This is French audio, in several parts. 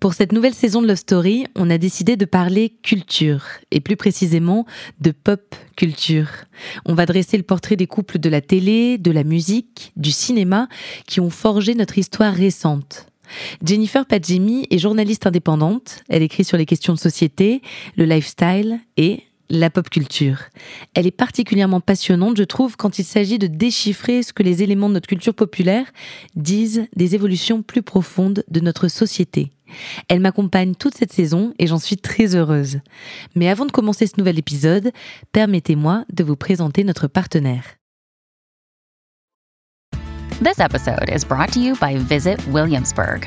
Pour cette nouvelle saison de Love Story, on a décidé de parler culture, et plus précisément de pop culture. On va dresser le portrait des couples de la télé, de la musique, du cinéma, qui ont forgé notre histoire récente. Jennifer Padjemi est journaliste indépendante, elle écrit sur les questions de société, le lifestyle et la pop culture. Elle est particulièrement passionnante, je trouve, quand il s'agit de déchiffrer ce que les éléments de notre culture populaire disent des évolutions plus profondes de notre société. Elle m'accompagne toute cette saison et j'en suis très heureuse. Mais avant de commencer ce nouvel épisode, permettez-moi de vous présenter notre partenaire. This episode is brought to you by Visit Williamsburg.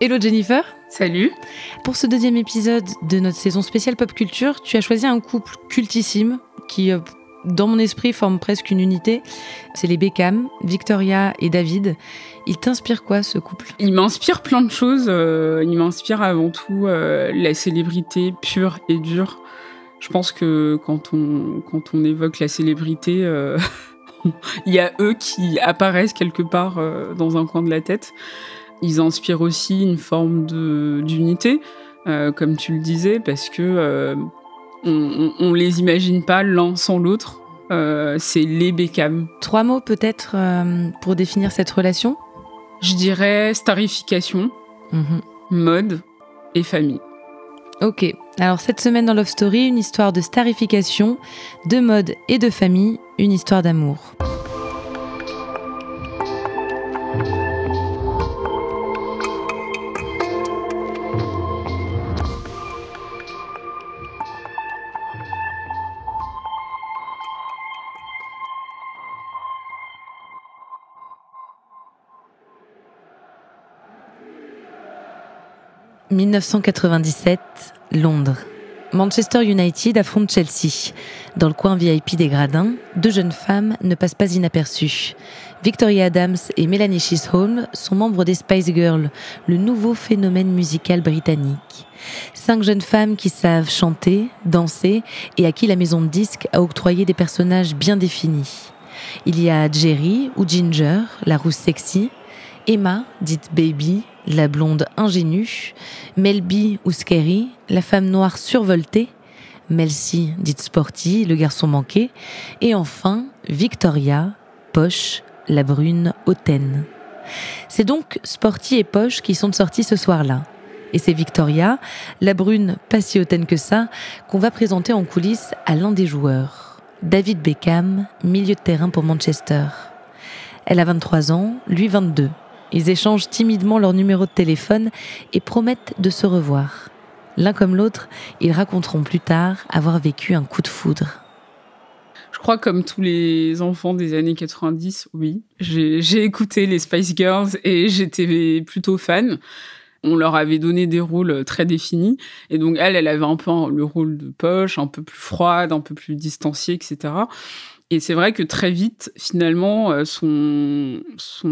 Hello Jennifer. Salut. Pour ce deuxième épisode de notre saison spéciale pop culture, tu as choisi un couple cultissime qui, euh, dans mon esprit, forme presque une unité. C'est les Beckham, Victoria et David. Il t'inspire quoi ce couple? Il m'inspire plein de choses. euh, il m'inspire avant tout euh, la célébrité pure et dure. Je pense que quand on, quand on évoque la célébrité, il y a eux qui apparaissent quelque part dans un coin de la tête. Ils inspirent aussi une forme de- d'unité, euh, comme tu le disais, parce que euh, on, on, on les imagine pas l'un sans l'autre. Euh, c'est les Beckham. Trois mots peut-être euh, pour définir cette relation? Je dirais starification, Mhm. mode et famille. Ok, alors cette semaine dans Love Story, une histoire de starification, de mode et de famille, une histoire d'amour. « 1997, Londres. Manchester United affronte Chelsea. Dans le coin VIP des gradins, deux jeunes femmes ne passent pas inaperçues. Victoria Adams et Melanie Chisholm sont membres des Spice Girls, le nouveau phénomène musical britannique. Cinq jeunes femmes qui savent chanter, danser et à qui la maison de disques a octroyé des personnages bien définis. Il y a Jerry ou Ginger, la rousse sexy, Emma, dite Baby, la blonde ingénue, Melby ou Scary, la femme noire survoltée, Melcy, dite Sporty, le garçon manqué, et enfin Victoria, Poche, la brune hautaine. C'est donc Sporty et Poche qui sont sortis ce soir-là. Et c'est Victoria, la brune pas si hautaine que ça, qu'on va présenter en coulisses à l'un des joueurs. David Beckham, milieu de terrain pour Manchester. Elle a 23 ans, lui 22. Ils échangent timidement leur numéro de téléphone et promettent de se revoir. L'un comme l'autre, ils raconteront plus tard avoir vécu un coup de foudre. Je crois comme tous les enfants des années 90, oui. J'ai écouté les Spice Girls et j'étais plutôt fan. On leur avait donné des rôles très définis. Et donc, elle, elle avait un peu le rôle de poche, un peu plus froide, un peu plus distanciée, etc. Et c'est vrai que très vite, finalement, euh, son,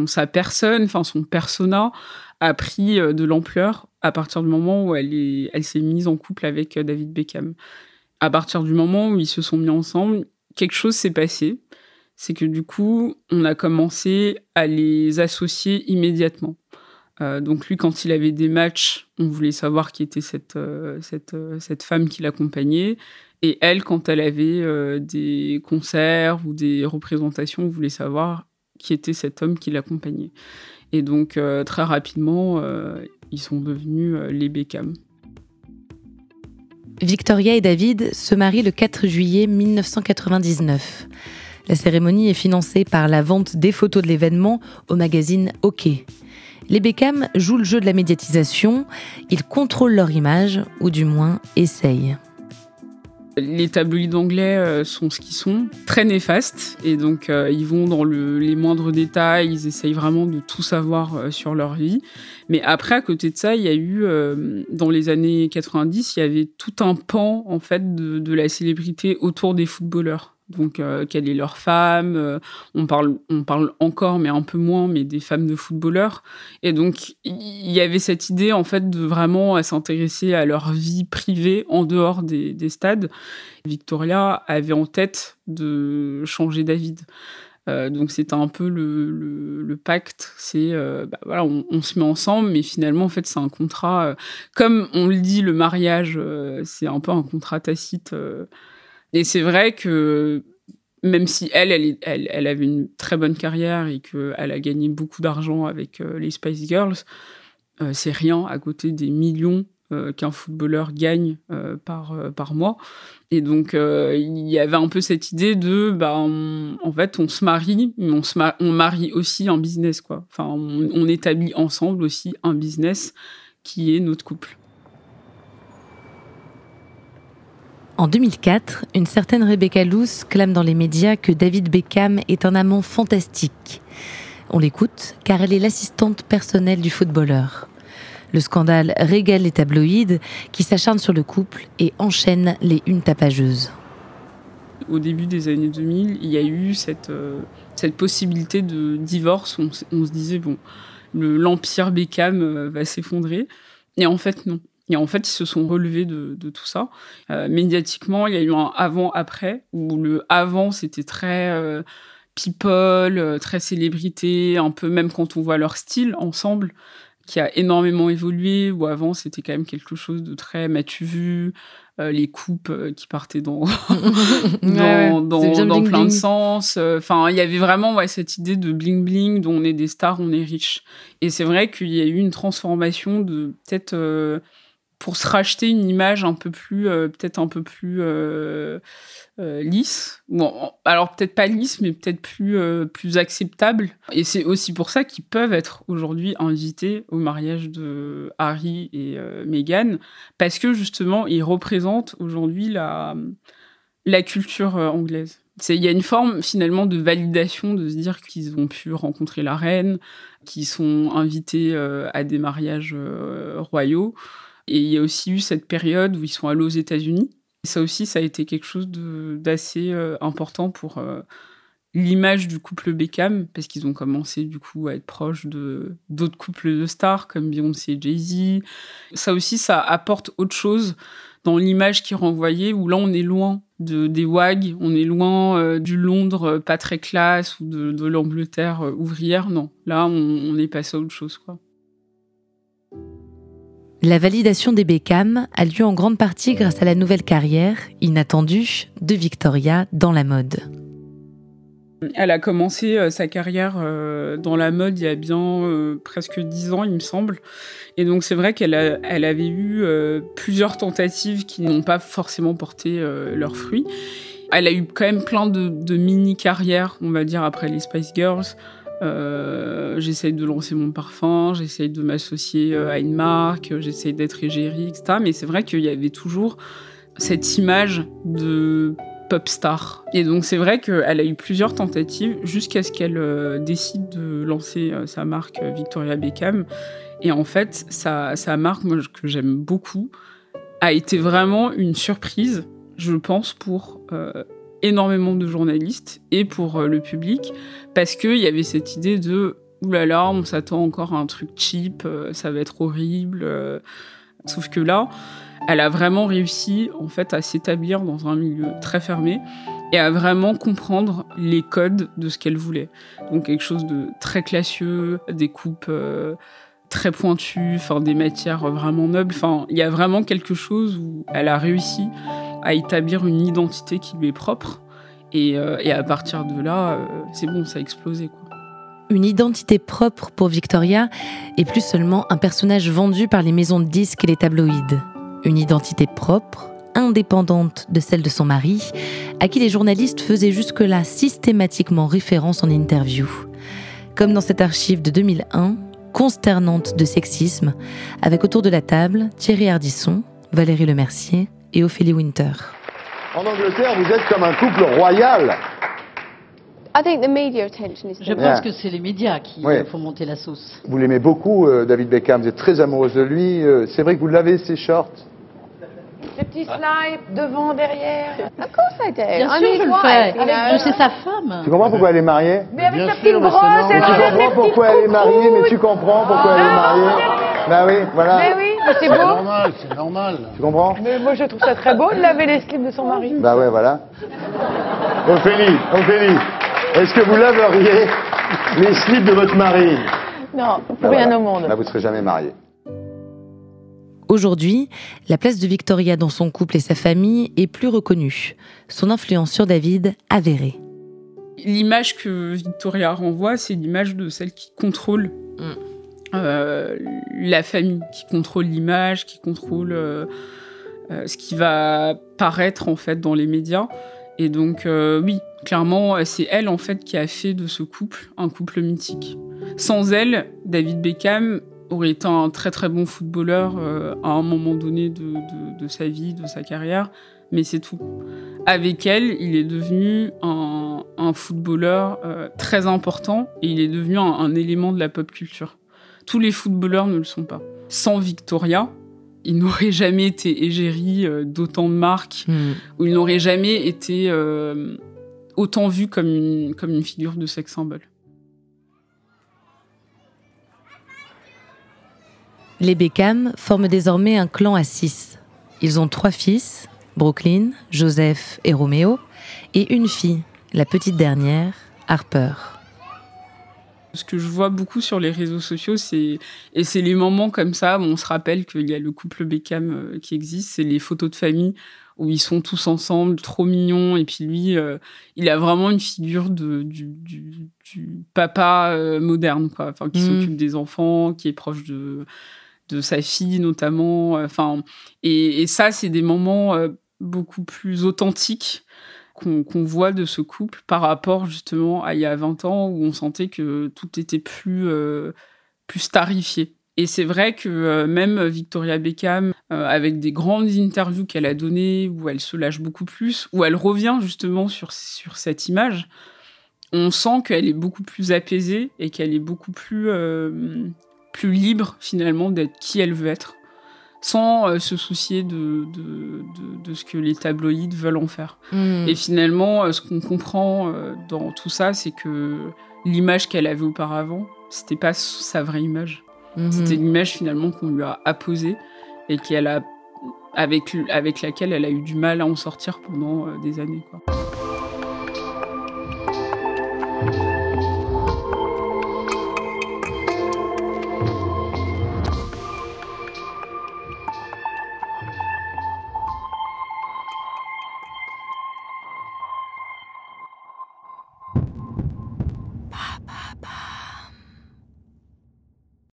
sa personne, enfin son persona, a pris euh, de l'ampleur à partir du moment où elle elle s'est mise en couple avec euh, David Beckham. À partir du moment où ils se sont mis ensemble, quelque chose s'est passé. C'est que du coup, on a commencé à les associer immédiatement. Donc lui, quand il avait des matchs, on voulait savoir qui était cette, cette, cette femme qui l'accompagnait. Et elle, quand elle avait euh, des concerts ou des représentations, on voulait savoir qui était cet homme qui l'accompagnait. Et donc, euh, très rapidement, euh, ils sont devenus les Beckham. Victoria et David se marient le 4 juillet 1999. La cérémonie est financée par la vente des photos de l'événement au magazine OK. Les Beckham jouent le jeu de la médiatisation, ils contrôlent leur image, ou du moins essayent. Les tabloïds anglais euh, sont ce qu'ils sont, très néfastes, et donc euh, ils vont dans les moindres détails, ils essayent vraiment de tout savoir euh, sur leur vie. Mais après, à côté de ça, il y a eu, dans les années 90, il y avait tout un pan en fait de la célébrité autour des footballeurs donc euh, quelle est leur femme. Euh, on, parle, on parle encore, mais un peu moins, mais des femmes de footballeurs. Et donc, il y avait cette idée, en fait, de vraiment s'intéresser à leur vie privée en dehors des, stades. Victoria avait en tête de changer David. Euh, donc c'était un peu le, pacte, c'est bah, voilà, on, se met ensemble, mais finalement en fait c'est un contrat. comme on le dit, le mariage, c'est un peu un contrat tacite et c'est vrai que même si elle, elle, elle, avait une très bonne carrière et qu'elle a gagné beaucoup d'argent avec euh, les Spice Girls, euh, c'est rien à côté des millions euh, qu'un footballeur gagne par, par mois. Et donc, il y avait un peu cette idée de, bah, en fait, on se marie, mais on, se on marie aussi un business, quoi. Enfin, on établit ensemble aussi un business qui est notre couple. En 2004, une certaine Rebecca Luce clame dans les médias que David Beckham est un amant fantastique. On l'écoute car elle est l'assistante personnelle du footballeur. Le scandale régale les tabloïds qui s'acharnent sur le couple et enchaînent les unes tapageuses. Au début des années 2000, il y a eu cette, euh, possibilité de divorce. On, on se disait, bon, l'empire Beckham euh, va s'effondrer. Et en fait, non. Et en fait, ils se sont relevés de, tout ça. Euh, médiatiquement, il y a eu un avant-après, où le avant, c'était très euh, people, euh, très célébrité, un peu même quand on voit leur style ensemble, qui a énormément évolué, où avant, c'était quand même quelque chose de très m'as-tu vu les coupes qui partaient dans, dans, dans, plein de sens. Enfin, il y avait vraiment ouais, cette idée de bling-bling, dont on est des stars, on est riche. Et c'est vrai qu'il y a eu une transformation de peut-être pour se racheter une image un peu plus, euh, peut-être un peu plus euh, euh, lisse. Bon, alors peut-être pas lisse, mais peut-être plus, plus acceptable. Et c'est aussi pour ça qu'ils peuvent être aujourd'hui invités au mariage de Harry et Meghan, parce que justement, ils représentent aujourd'hui la, la culture anglaise. Il y a une forme finalement de validation de se dire qu'ils ont pu rencontrer la reine, qu'ils sont invités à des mariages royaux. Et il y a aussi eu cette période où ils sont allés aux États-Unis. Ça aussi, ça a été quelque chose d'assez euh, important pour euh, l'image du couple Beckham, parce qu'ils ont commencé du coup à être proches d'autres couples de stars comme Beyoncé et Jay-Z. Ça aussi, ça apporte autre chose dans l'image qui renvoyait, où là, on est loin de, des WAG, on est loin euh, du Londres pas très classe ou de, de l'Angleterre ouvrière. Non, là, on, on est passé à autre chose, quoi. La validation des Beckham a lieu en grande partie grâce à la nouvelle carrière, inattendue, de Victoria dans la mode. Elle a commencé euh, sa carrière euh, dans la mode il y a bien euh, presque dix ans, il me semble. Et donc c'est vrai qu'elle elle avait eu plusieurs tentatives qui n'ont pas forcément porté leurs fruits. Elle a eu quand même plein de, de mini-carrières, on va dire, après les Spice Girls. Euh, j'essaye de lancer mon parfum, j'essaye de m'associer euh, à une marque, j'essaye d'être égérie, etc. Mais c'est vrai qu'il y avait toujours cette image de pop star. Et donc c'est vrai qu'elle a eu plusieurs tentatives jusqu'à ce qu'elle euh, décide de lancer sa marque Victoria Beckham. Et en fait, sa, marque, que j'aime beaucoup, a été vraiment une surprise, je pense, pour énormément de journalistes et pour euh, le public parce qu'il y avait cette idée de oulala, là là, on s'attend encore à un truc cheap, euh, ça va être horrible. Euh. Sauf que là, elle a vraiment réussi en fait à s'établir dans un milieu très fermé et à vraiment comprendre les codes de ce qu'elle voulait. Donc quelque chose de très classieux, des coupes très pointues, enfin des matières vraiment nobles. Enfin, il y a vraiment quelque chose où elle a réussi à établir une identité qui lui est propre. Et, euh, à partir de là, euh, c'est bon, ça a explosé. Quoi. Une identité propre pour Victoria et plus seulement un personnage vendu par les maisons de disques et les tabloïds. Une identité propre indépendante de celle de son mari, à qui les journalistes faisaient jusque-là systématiquement référence en interview. Comme dans cette archive de 2001, consternante de sexisme, avec autour de la table Thierry Ardisson, Valérie Lemercier et Ophélie Winter. En Angleterre, vous êtes comme un couple royal. Je pense que c'est les médias qui Oui. euh, font monter la sauce. Vous l'aimez beaucoup, euh, David Beckham. Vous êtes très amoureuse de lui. Euh, c'est vrai que vous l'avez, ses shorts? Le petit slide devant, derrière. Bien sûr, je le fais. Je sais sa femme. Tu comprends pourquoi elle est mariée? Mais avec sa petite brosse, elle Tu comprends pourquoi elle est mariée, mais tu comprends pourquoi elle est mariée Bah oui, voilà. Mais oui, mais c'est beau. normal, c'est normal. Tu comprends? Mais moi, je trouve ça très beau de laver les slips de son mari. Bah ouais, voilà. Ophélie, Ophélie, est-ce que vous laveriez les slips de votre mari? Non, pour Bah rien voilà. au monde. Là, vous ne serez jamais mariés. Aujourd'hui, la place de Victoria dans son couple et sa famille est plus reconnue. Son influence sur David avérée. L'image que Victoria renvoie, c'est l'image de celle qui contrôle Mm. Euh, la famille, qui contrôle l'image, qui contrôle euh, euh, ce qui va paraître en fait dans les médias. Et donc oui, clairement, c'est elle en fait qui a fait de ce couple un couple mythique. Sans elle, David Beckham aurait été un très très bon footballeur à un moment donné de, sa vie, de sa carrière, mais c'est tout. Avec elle, il est devenu un, footballeur très important et il est devenu un élément de la pop culture. Tous les footballeurs ne le sont pas. Sans Victoria, il n'aurait jamais été égérie euh, d'autant de marques, ou il n'aurait jamais été euh, autant vu comme une, comme une figure de sex symbole. Les Beckham forment désormais un clan à six. Ils ont trois fils, Brooklyn, Joseph et Roméo, et une fille, la petite dernière, Harper. Ce que je vois beaucoup sur les réseaux sociaux, c'est et c'est les moments comme ça où on se rappelle qu'il y a le couple Beckham euh, qui existe, c'est les photos de famille où ils sont tous ensemble, trop mignons, et puis lui, euh, il a vraiment une figure de, du, du- du papa euh, moderne, quoi, enfin, qui Mm. s'occupe des enfants, qui est proche de, de sa fille notamment, enfin, et, et ça, c'est des moments euh, beaucoup plus authentiques qu'on voit de ce couple par rapport justement à il y a 20 ans où on sentait que tout était plus, euh, plus starifié. Et c'est vrai que euh, même Victoria Beckham, euh, avec des grandes interviews qu'elle a données, où elle se lâche beaucoup plus, où elle revient justement sur, sur cette image, on sent qu'elle est beaucoup plus apaisée et qu'elle est beaucoup plus, euh, plus libre finalement d'être qui elle veut être, sans euh, se soucier de, de, de- de ce que les tabloïds veulent en faire. Mm. Et finalement, euh, ce qu'on comprend euh, dans tout ça, c'est que l'image qu'elle avait auparavant, c'était pas sa vraie image. Mhm. C'était l'image finalement qu'on lui a apposée et qu'elle a, avec, avec laquelle elle a eu du mal à en sortir pendant des années. Quoi.